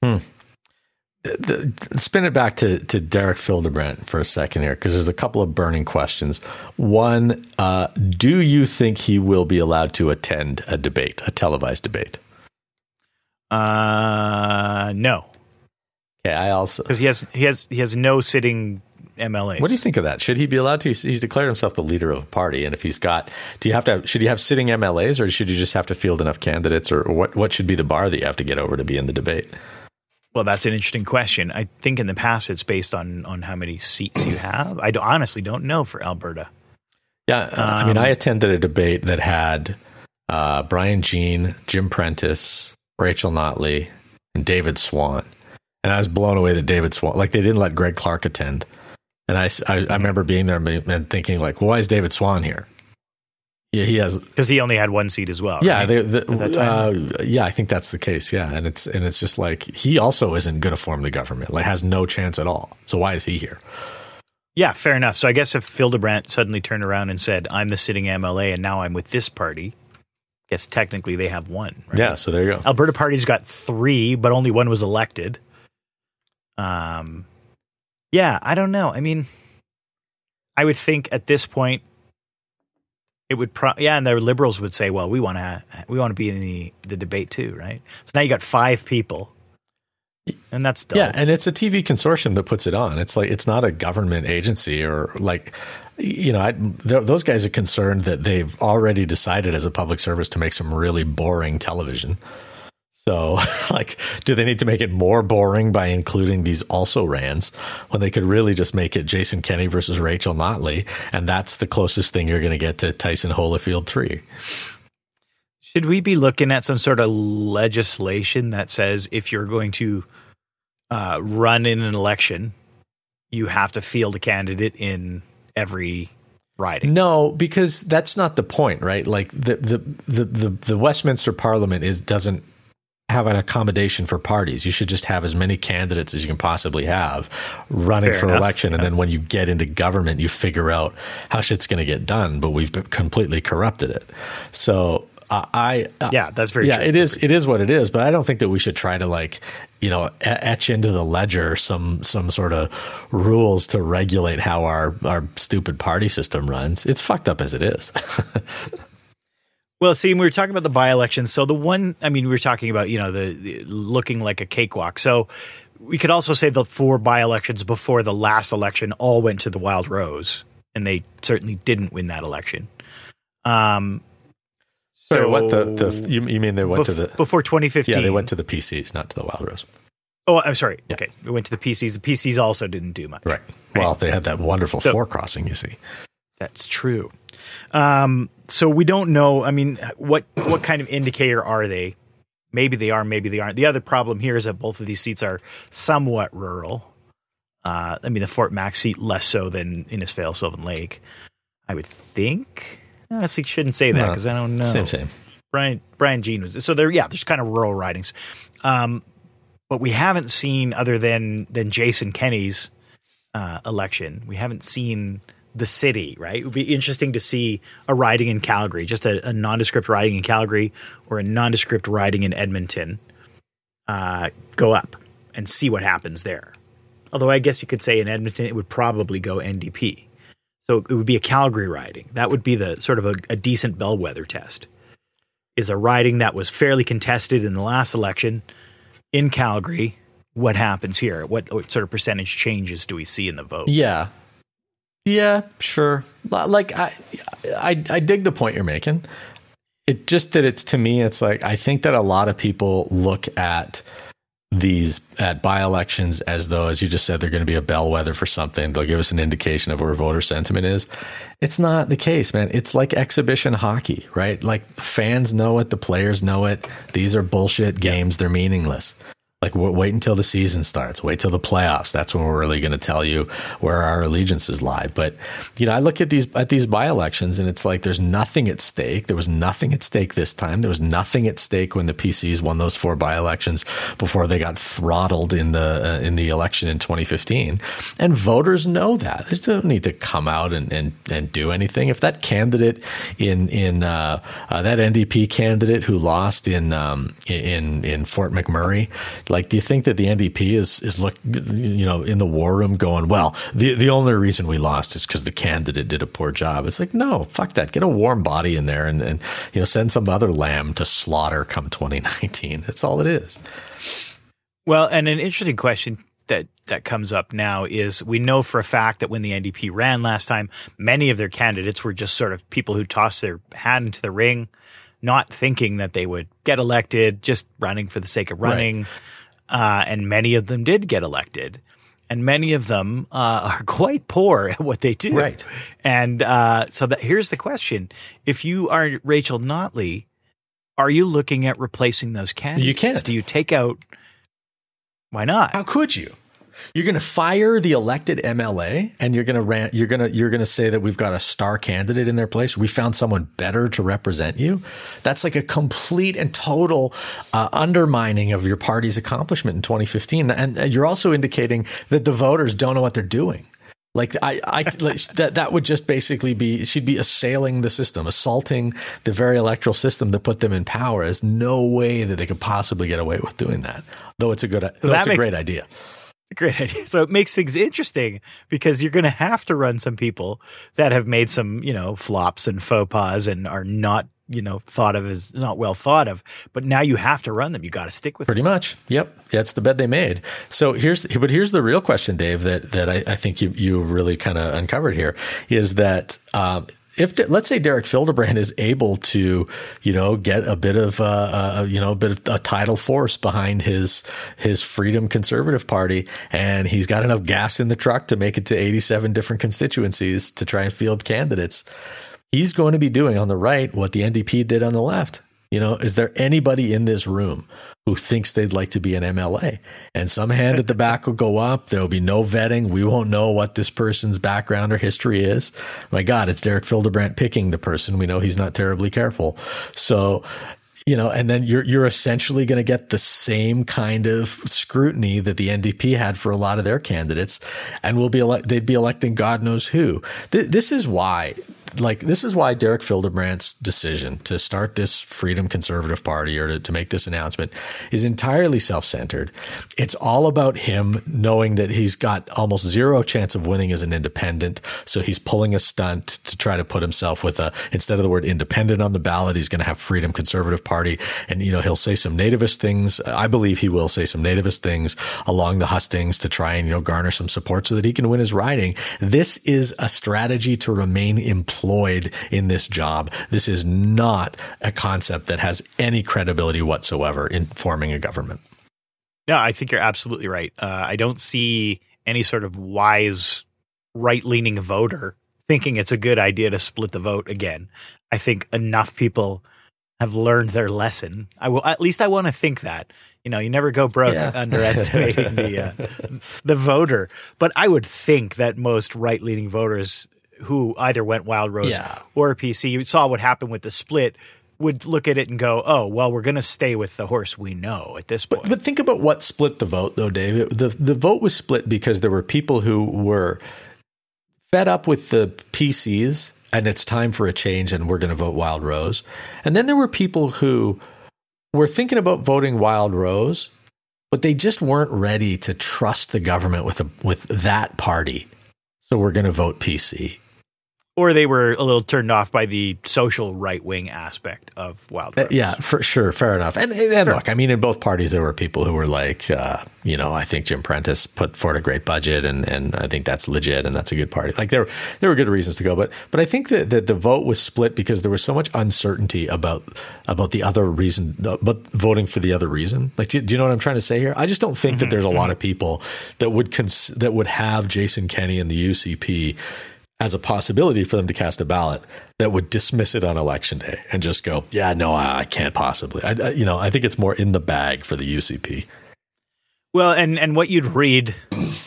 S2: hmm. The, the, spin it back to, to Derek Fildebrandt for a second here, because there's a couple of burning questions. One, uh, do you think he will be allowed to attend a debate, a televised debate?
S3: Uh, no.
S2: Yeah, I also
S3: because he has he has he has no sitting MLAs.
S2: What do you think of that? Should he be allowed to? He's, he's, declared himself the leader of a party, and if he's got, do you have to? Have, should he have sitting MLAs, or should you just have to field enough candidates, or what? What should be the bar that you have to get over to be in the debate?
S3: Well, that's an interesting question. I think in the past it's based on on how many seats you have. I honestly don't know for Alberta.
S2: Yeah, um, I mean, I um, attended a debate that had uh, Brian Jean, Jim Prentice, Rachel Notley, and David Swann. And I was blown away that David Swann, like they didn't let Greg Clark attend. And I, I, I remember being there and thinking, like, well, why is David Swann here? Yeah, he has
S3: because he only had one seat as well.
S2: Yeah, right? they, the, uh, yeah, I think that's the case. Yeah, and it's and it's just like he also isn't going to form the government. Like, has no chance at all. So why is he here?
S3: Yeah, fair enough. So I guess if Phil Fildebrandt suddenly turned around and said, "I'm the sitting MLA, and now I'm with this party," guess technically they have one.
S2: Right? Yeah, so there you go.
S3: Alberta Party's got three, but only one was elected. Um, yeah, I don't know. I mean, I would think at this point it would pro- yeah, and the liberals would say, well, we want to we want to be in the the debate too, right? So now you got five people and that's dope.
S2: Yeah, and it's a TV consortium that puts it on. It's like it's not a government agency or like you know, I, th- those guys are concerned that they've already decided as a public service to make some really boring television. So, [LAUGHS] like, do they need to make it more boring by including these also rans when they could really just make it Jason Kenney versus Rachel Notley? And that's the closest thing you're going to get to Tyson Holyfield 3.
S3: Should we be looking at some sort of legislation that says if you're going to uh, run in an election, you have to field a candidate in every riding.
S2: No, because that's not the point, right? Like the the the the, the Westminster Parliament is doesn't have an accommodation for parties. You should just have as many candidates as you can possibly have running
S3: Fair
S2: for
S3: enough.
S2: election. And then when you get into government, you figure out how shit's going to get done. But we've completely corrupted it. So uh, I, uh,
S3: Yeah, that's very
S2: yeah,
S3: true.
S2: it is. It is what it is. But I don't think that we should try to like, you know, etch into the ledger some some sort of rules to regulate how our our stupid party system runs. It's fucked up as it is. [LAUGHS]
S3: Well, see, we were talking about the by election. So the one, I mean, we were talking about you know the, the looking like a cakewalk. So we could also say the four by elections before the last election all went to the Wild Rose, and they certainly didn't win that election. Um,
S2: Sorry, what the, the you, you mean they went to the
S3: before 2015.
S2: yeah they went to the PCs not to the Wild Rose
S3: Oh, I'm sorry. Okay, we went to the PCs. The PCs also didn't do much.
S2: right. Well, they had that wonderful
S3: So-
S2: floor crossing. You see,
S3: That's true. Um, so we don't know. I mean, what what kind of indicator are they? Maybe they are. Maybe they aren't. The other problem here is that both of these seats are somewhat rural. Uh, I mean, the Fort Mac seat less so than Innisfail, Sylvan Lake. I would think. Honestly, shouldn't say that
S2: No,
S3: because I don't know.
S2: same same.
S3: Brian Brian Jean was so there. Yeah, there's kind of rural ridings, um, but we haven't seen other than than Jason Kenney's uh, election. We haven't seen the city. Right, it would be interesting to see a riding in Calgary, just a, a nondescript riding in Calgary or a nondescript riding in Edmonton. Uh, go up and see what happens there. Although I guess you could say in Edmonton it would probably go NDP. So it would be a Calgary riding. That would be the sort of a, a decent bellwether test. Is a riding that was fairly contested in the last election in Calgary. What happens here? What, what sort of percentage changes do we see in the vote?
S2: Yeah, yeah, sure. Like I, I, I dig the point you're making. It just that it's to me, it's like I think that a lot of people look at these at by elections as though, as you just said, they're going to be a bellwether for something. They'll give us an indication of where voter sentiment is. It's not the case, man. It's like exhibition hockey, right? Like fans know it, the players know it. These are bullshit games. They're meaningless. Like wait until the season starts. Wait till the playoffs. That's when we're really going to tell you where our allegiances lie. But you know, I look at these at these by elections, and it's like there's nothing at stake. There was nothing at stake this time. There was nothing at stake when the PCs won those four by elections before they got throttled in the uh, in the election in 2015. And voters know that. They don't need to come out and and, and do anything. If that candidate in in uh, uh, that NDP candidate who lost in um, in in Fort McMurray, like, do you think that the NDP is is look you know in the war room going, well, the the only reason we lost is because the candidate did a poor job? It's like, no, fuck that. Get a warm body in there and and you know send some other lamb to slaughter come [LAUGHS] 2019. That's all it is.
S3: Well, and an interesting question that that comes up now is we know for a fact that when the NDP ran last time, many of their candidates were just sort of people who tossed their hat into the ring, not thinking that they would get elected, just running for the sake of running. Uh, and many of them did get elected. And many of them uh, [LAUGHS] are quite poor at what they do.
S2: Right.
S3: And uh, so that, here's the question: If you are Rachel Notley, are you looking at replacing those candidates?
S2: can't.
S3: Do you take out? Why not?
S2: How could you? You're going to fire the elected MLA, and you're going to rant. You're going to you're going to say that we've got a star candidate in their place. We found someone better to represent you. That's like a complete and total uh, undermining of your party's accomplishment in 2015. And, and you're also indicating that the voters don't know what they're doing. Like I, I like, [LAUGHS] that that would just basically be she'd be assailing the system, assaulting the very electoral system that put them in power. There's no way that they could possibly get away with doing that. Though it's a good, though
S3: that
S2: it's a great idea.
S3: A [LAUGHS] great idea. So it makes things interesting because you're going to have to run some people that have made some, you know, flops and faux pas and are not you know thought of as not well thought of. But now you have to run them. You got to stick with
S2: Pretty
S3: them.
S2: much. Yep. That's the bed they made. So here's, but here's the real question, Dave, that, that I, I think you, you really kind of uncovered here is that, um, if let's say Derek Fildebrandt is able to, you know, get a bit of, uh, uh, you know, a bit of a tidal force behind his his Freedom Conservative Party, and he's got enough gas in the truck to make it to 87 different constituencies to try and field candidates, he's going to be doing on the right what the NDP did on the left. You know, is there anybody in this room who thinks they'd like to be an MLA? And some hand at the back will go up. There will be no vetting. We won't know what this person's background or history is. My God, it's Derek Fildebrandt picking the person. We know he's not terribly careful. So, you know, and then you're you're essentially going to get the same kind of scrutiny that the NDP had for a lot of their candidates, and will be ele- they'd be electing God knows who. Th- this is why like this is why Derek Fildebrandt's decision to start this Freedom Conservative Party or to, to make this announcement is entirely self-centered. It's all about him knowing that he's got almost zero chance of winning as an independent, so he's pulling a stunt to try to put himself with a instead of the word independent on the ballot, he's going to have Freedom Conservative Party, and you know he'll say some nativist things. I believe he will say some nativist things along the hustings to try and you know garner some support so that he can win his riding. This is a strategy to remain employed in this job. This is not a concept that has any credibility whatsoever in forming a government.
S3: No, I think you're absolutely right. Uh, I don't see any sort of wise right leaning voter thinking it's a good idea to split the vote again. I think enough people have learned their lesson. I will at least I want to think that. You know, you never go broke
S2: Yeah. [LAUGHS]
S3: underestimating the uh, the voter. But I would think that most right leaning voters who either went Wild Rose
S2: Yeah.
S3: or PC, you saw what happened with the split, would look at it and go, "Oh, well, we're going to stay with the horse we know at this point."
S2: But, but think about what split the vote, though, Dave. It- The the vote was split because there were people who were fed up with the PCs and it's time for a change, and we're going to vote Wild Rose. And then there were people who were thinking about voting Wild Rose, but they just weren't ready to trust the government with a, with that party. So we're going to vote PC.
S3: Or they were a little turned off by the social right wing aspect of Wild
S2: Uh,
S3: Rose.
S2: Yeah, for sure, fair enough. And, and look, I mean, in both parties, there were people who were like, uh, you know, I think Jim Prentice put forward a great budget, and and I think that's legit, and that's a good party. Like there, there were good reasons to go, but but I think that, that the vote was split because there was so much uncertainty about about the other reason, but voting for the other reason. Like, do, you- do you know what I'm trying to say here? I just don't think that there's a lot of people that would cons- that would have Jason Kenney and the UCP as a possibility for them to cast a ballot that would dismiss it on election day and just go, yeah, no, I, I can't possibly. I, I, you know, I think it's more in the bag for the UCP.
S3: Well, and and what you'd read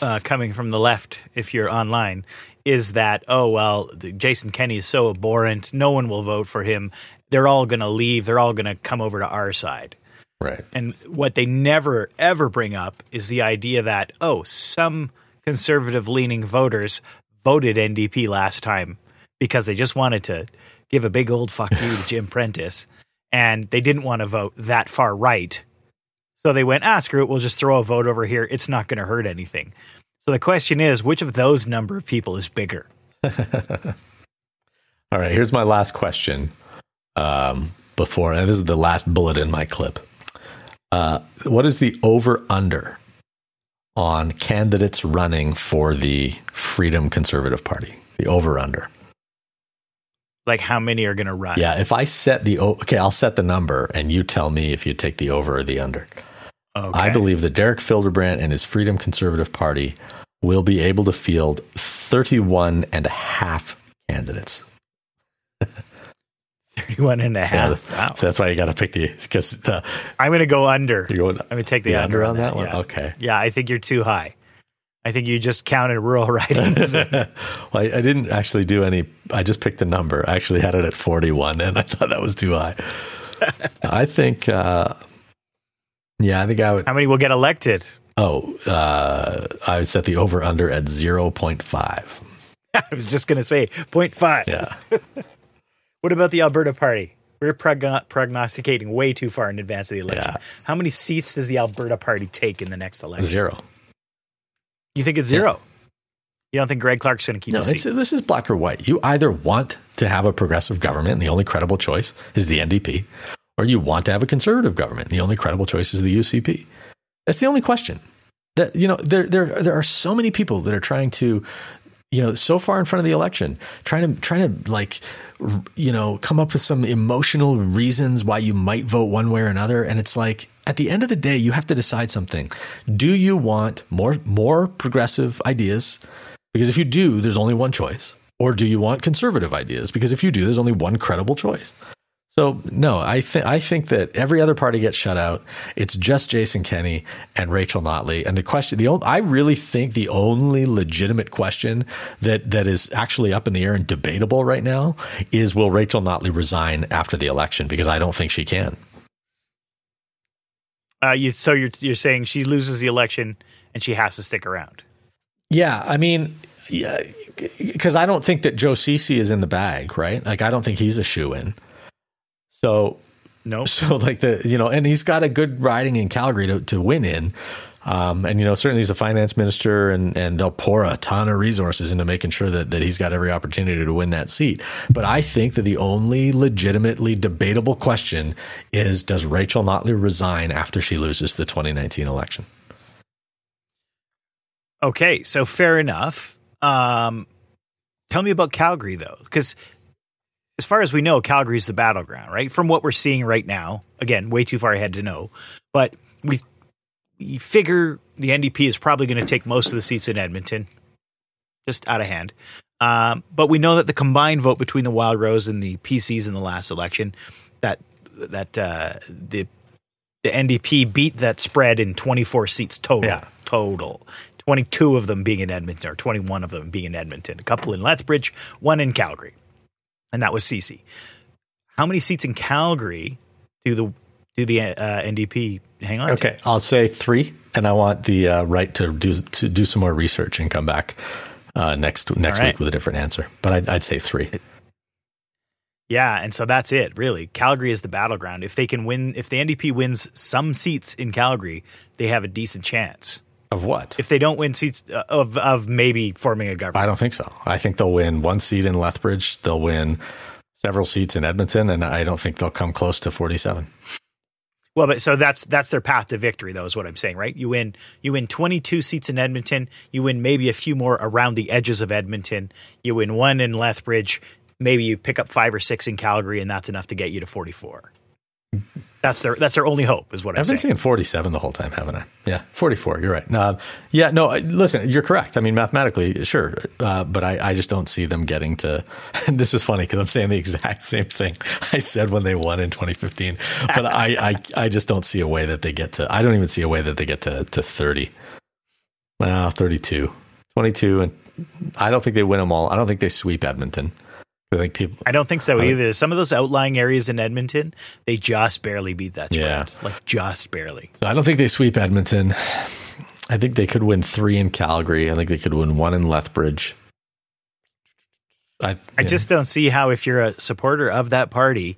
S3: uh, coming from the left if you're online is that oh well, Jason Kenney is so abhorrent, no one will vote for him. They're all going to leave. They're all going to come over to our side.
S2: Right.
S3: And what they never ever bring up is the idea that oh, some conservative leaning voters voted NDP last time because they just wanted to give a big old fuck you to Jim Prentice and they didn't want to vote that far right. So they went, ah, screw it, we'll just throw a vote over here. It's not going to hurt anything. So the question is, which of those number of people is bigger? [LAUGHS]
S2: All right. Here's my last question. Um, before, and this is the last bullet in my clip. Uh, what is the over under on candidates running for the Freedom Conservative Party? The over under.
S3: Like how many are going to run?
S2: Yeah. If I set the, okay, I'll set the number and you tell me if you take the over or the under.
S3: Okay.
S2: I believe that Derek Fildebrandt and his Freedom Conservative Party will be able to field 31 and a half candidates.
S3: 31 and a
S2: Yeah,
S3: wow.
S2: So that's why you got to pick the, because the,
S3: I'm going to go under.
S2: you're going
S3: I'm going to take the,
S2: the under on that one?
S3: Yeah.
S2: Okay.
S3: Yeah, I think you're too high. I think you just counted rural [LAUGHS] ridings. [LAUGHS]
S2: well, I, I didn't actually do any, I just picked the number. I actually had it at 41 and I thought that was too high. I think, uh, yeah, I think I would,
S3: How many will get elected?
S2: oh, uh, I would set the over under at 0.5. [LAUGHS]
S3: I was just going to say 0.5.
S2: Yeah.
S3: What about the Alberta Party? We're progno- prognosticating way too far in advance of the election.
S2: Yeah.
S3: How many seats does the Alberta Party take in the next election?
S2: Zero.
S3: You think it's zero? You don't think Greg Clark's going to keep
S2: No,
S3: the
S2: it's,
S3: seat?
S2: this is black or white. You either want to have a progressive government, and the only credible choice is the NDP, or you want to have a conservative government. And the only credible choice is the UCP. That's the only question. That you know, there there there are so many people that are trying to, you know, so far in front of the election, trying to trying to like, you know, come up with some emotional reasons why you might vote one way or another, and it's like at the end of the day, you have to decide something. Do you want more more progressive ideas? Because if you do, there's only one choice. Or do you want conservative ideas? Because if you do, there's only one credible choice. So no, I think I think that every other party gets shut out. It's just Jason Kenney and Rachel Notley. And the question, the only, I really think the only legitimate question that that is actually up in the air and debatable right now is will Rachel Notley resign after the election? Because I don't think she can.
S3: Uh, you, so you're you're saying she loses the election and she has to stick around?
S2: Yeah, I mean, yeah, because I don't think that Joe Ceci is in the bag, right? Like I don't think he's a shoe in. So
S3: No. [LAUGHS]
S2: So like the you know, and he's got a good riding in Calgary to, to win in. Um, and you know, certainly he's a finance minister, and and they'll pour a ton of resources into making sure that that he's got every opportunity to win that seat. But I think that the only legitimately debatable question is: Does Rachel Notley resign after she loses the 2019 election?
S3: Okay, so fair enough. Um, tell me about Calgary though, because as far as we know, Calgary is the battleground, right? From what we're seeing right now, again, way too far ahead to know, but we we figure the NDP is probably going to take most of the seats in Edmonton, just out of hand. Um, but we know that the combined vote between the Wild Rose and the PCs in the last election, that that uh, the the NDP beat that spread in 24 seats total.
S2: Yeah.
S3: Total. 22 of them being in Edmonton, or 21 of them being in Edmonton. A couple in Lethbridge, one in Calgary. And that was Ceci. How many seats in Calgary do the do the uh, NDP hang on to?
S2: Okay, I'll say three, and I want the uh, right to do to do some more research and come back uh, next next
S3: right.
S2: week with a different answer. But I'd, I'd say three.
S3: Yeah, and so that's it, really. Calgary is the battleground. If they can win, if the NDP wins some seats in Calgary, they have a decent chance.
S2: Of what?
S3: If they don't win seats uh, of of maybe forming a government,
S2: I don't think so. I think they'll win one seat in Lethbridge. They'll win several seats in Edmonton, and I don't think they'll come close to 47.
S3: Well, but so that's that's their path to victory, though, is what I'm saying, right? You win you win 22 seats in Edmonton. You win maybe a few more around the edges of Edmonton. You win one in Lethbridge. Maybe you pick up five or six in Calgary, and that's enough to get you to 44. That's their that's their only hope, is what I'm
S2: I've been
S3: saying.
S2: saying 47 the whole time, haven't I? Yeah, 44. You're right. Uh, yeah, no, listen, you're correct. I mean, mathematically, sure. Uh, but I, I just don't see them getting to. And [LAUGHS] this is funny because I'm saying the exact [LAUGHS] same thing I said when they won in 2015. But I, I, I just don't see a way that they get to. I don't even see a way that they get to, to 30. Well, 32. 22. And I don't think they win them all. I don't think they sweep Edmonton. I think people.
S3: I don't think so either. Some of those outlying areas in Edmonton, they just barely beat that spread.
S2: Yeah.
S3: Like just barely.
S2: I don't think they sweep Edmonton. I think they could win three in Calgary. I think they could win one in Lethbridge. I,
S3: I just don't see how if you're a supporter of that party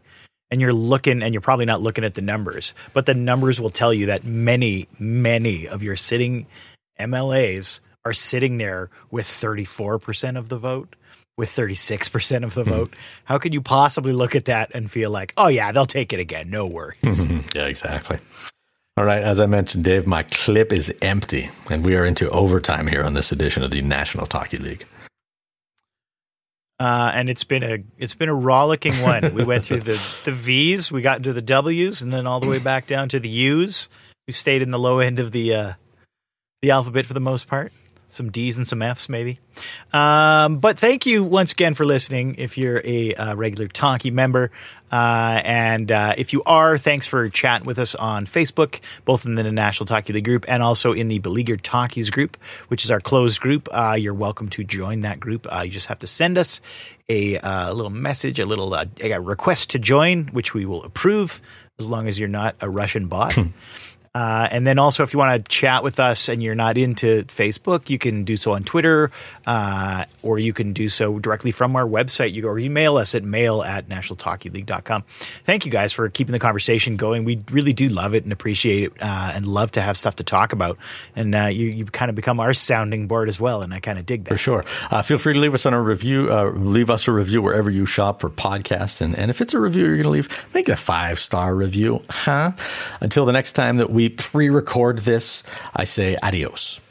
S3: and you're looking and you're probably not looking at the numbers, but the numbers will tell you that many, many of your sitting MLAs are sitting there with 34% of the vote, with 36% of the
S2: Hmm.
S3: vote. How could you possibly look at that and feel like, oh, yeah, they'll take it again? No worries.
S2: yeah, exactly. All right, as I mentioned, Dave, my clip is empty, and we are into overtime here on this edition of the National Talky League.
S3: Uh, and it's been a it's been a rollicking one. We went through the [LAUGHS] the V's, we got into the W's, and then all the way back down to the U's. We stayed in the low end of the uh, the alphabet for the most part. Some D's and some F's, maybe. Um, but thank you once again for listening. If you're a uh, regular Tonky member, uh, and uh, if you are, thanks for chatting with us on Facebook, both in the National Talky League group and also in the Beleaguered Talkies group, which is our closed group. Uh, you're welcome to join that group. Uh, you just have to send us a, uh, little message, a little a request to join, which we will approve as long as you're not a Russian bot. [LAUGHS] Uh, and then also, if you want to chat with us and you're not into Facebook, you can do so on Twitter, uh, or you can do so directly from our website. You go or email us at mail at nationaltalkyleague.com. Thank you guys for keeping the conversation going. We really do love it and appreciate it, uh, and love to have stuff to talk about. And uh, you you kind of become our sounding board as well, and I kind of dig that
S2: for sure. Uh, feel free to leave us on a review. Uh, leave us a review wherever you shop for podcasts, and and if it's a review you're going to leave, make it a five star review, huh? Until the next time that we pre record this, I say adios.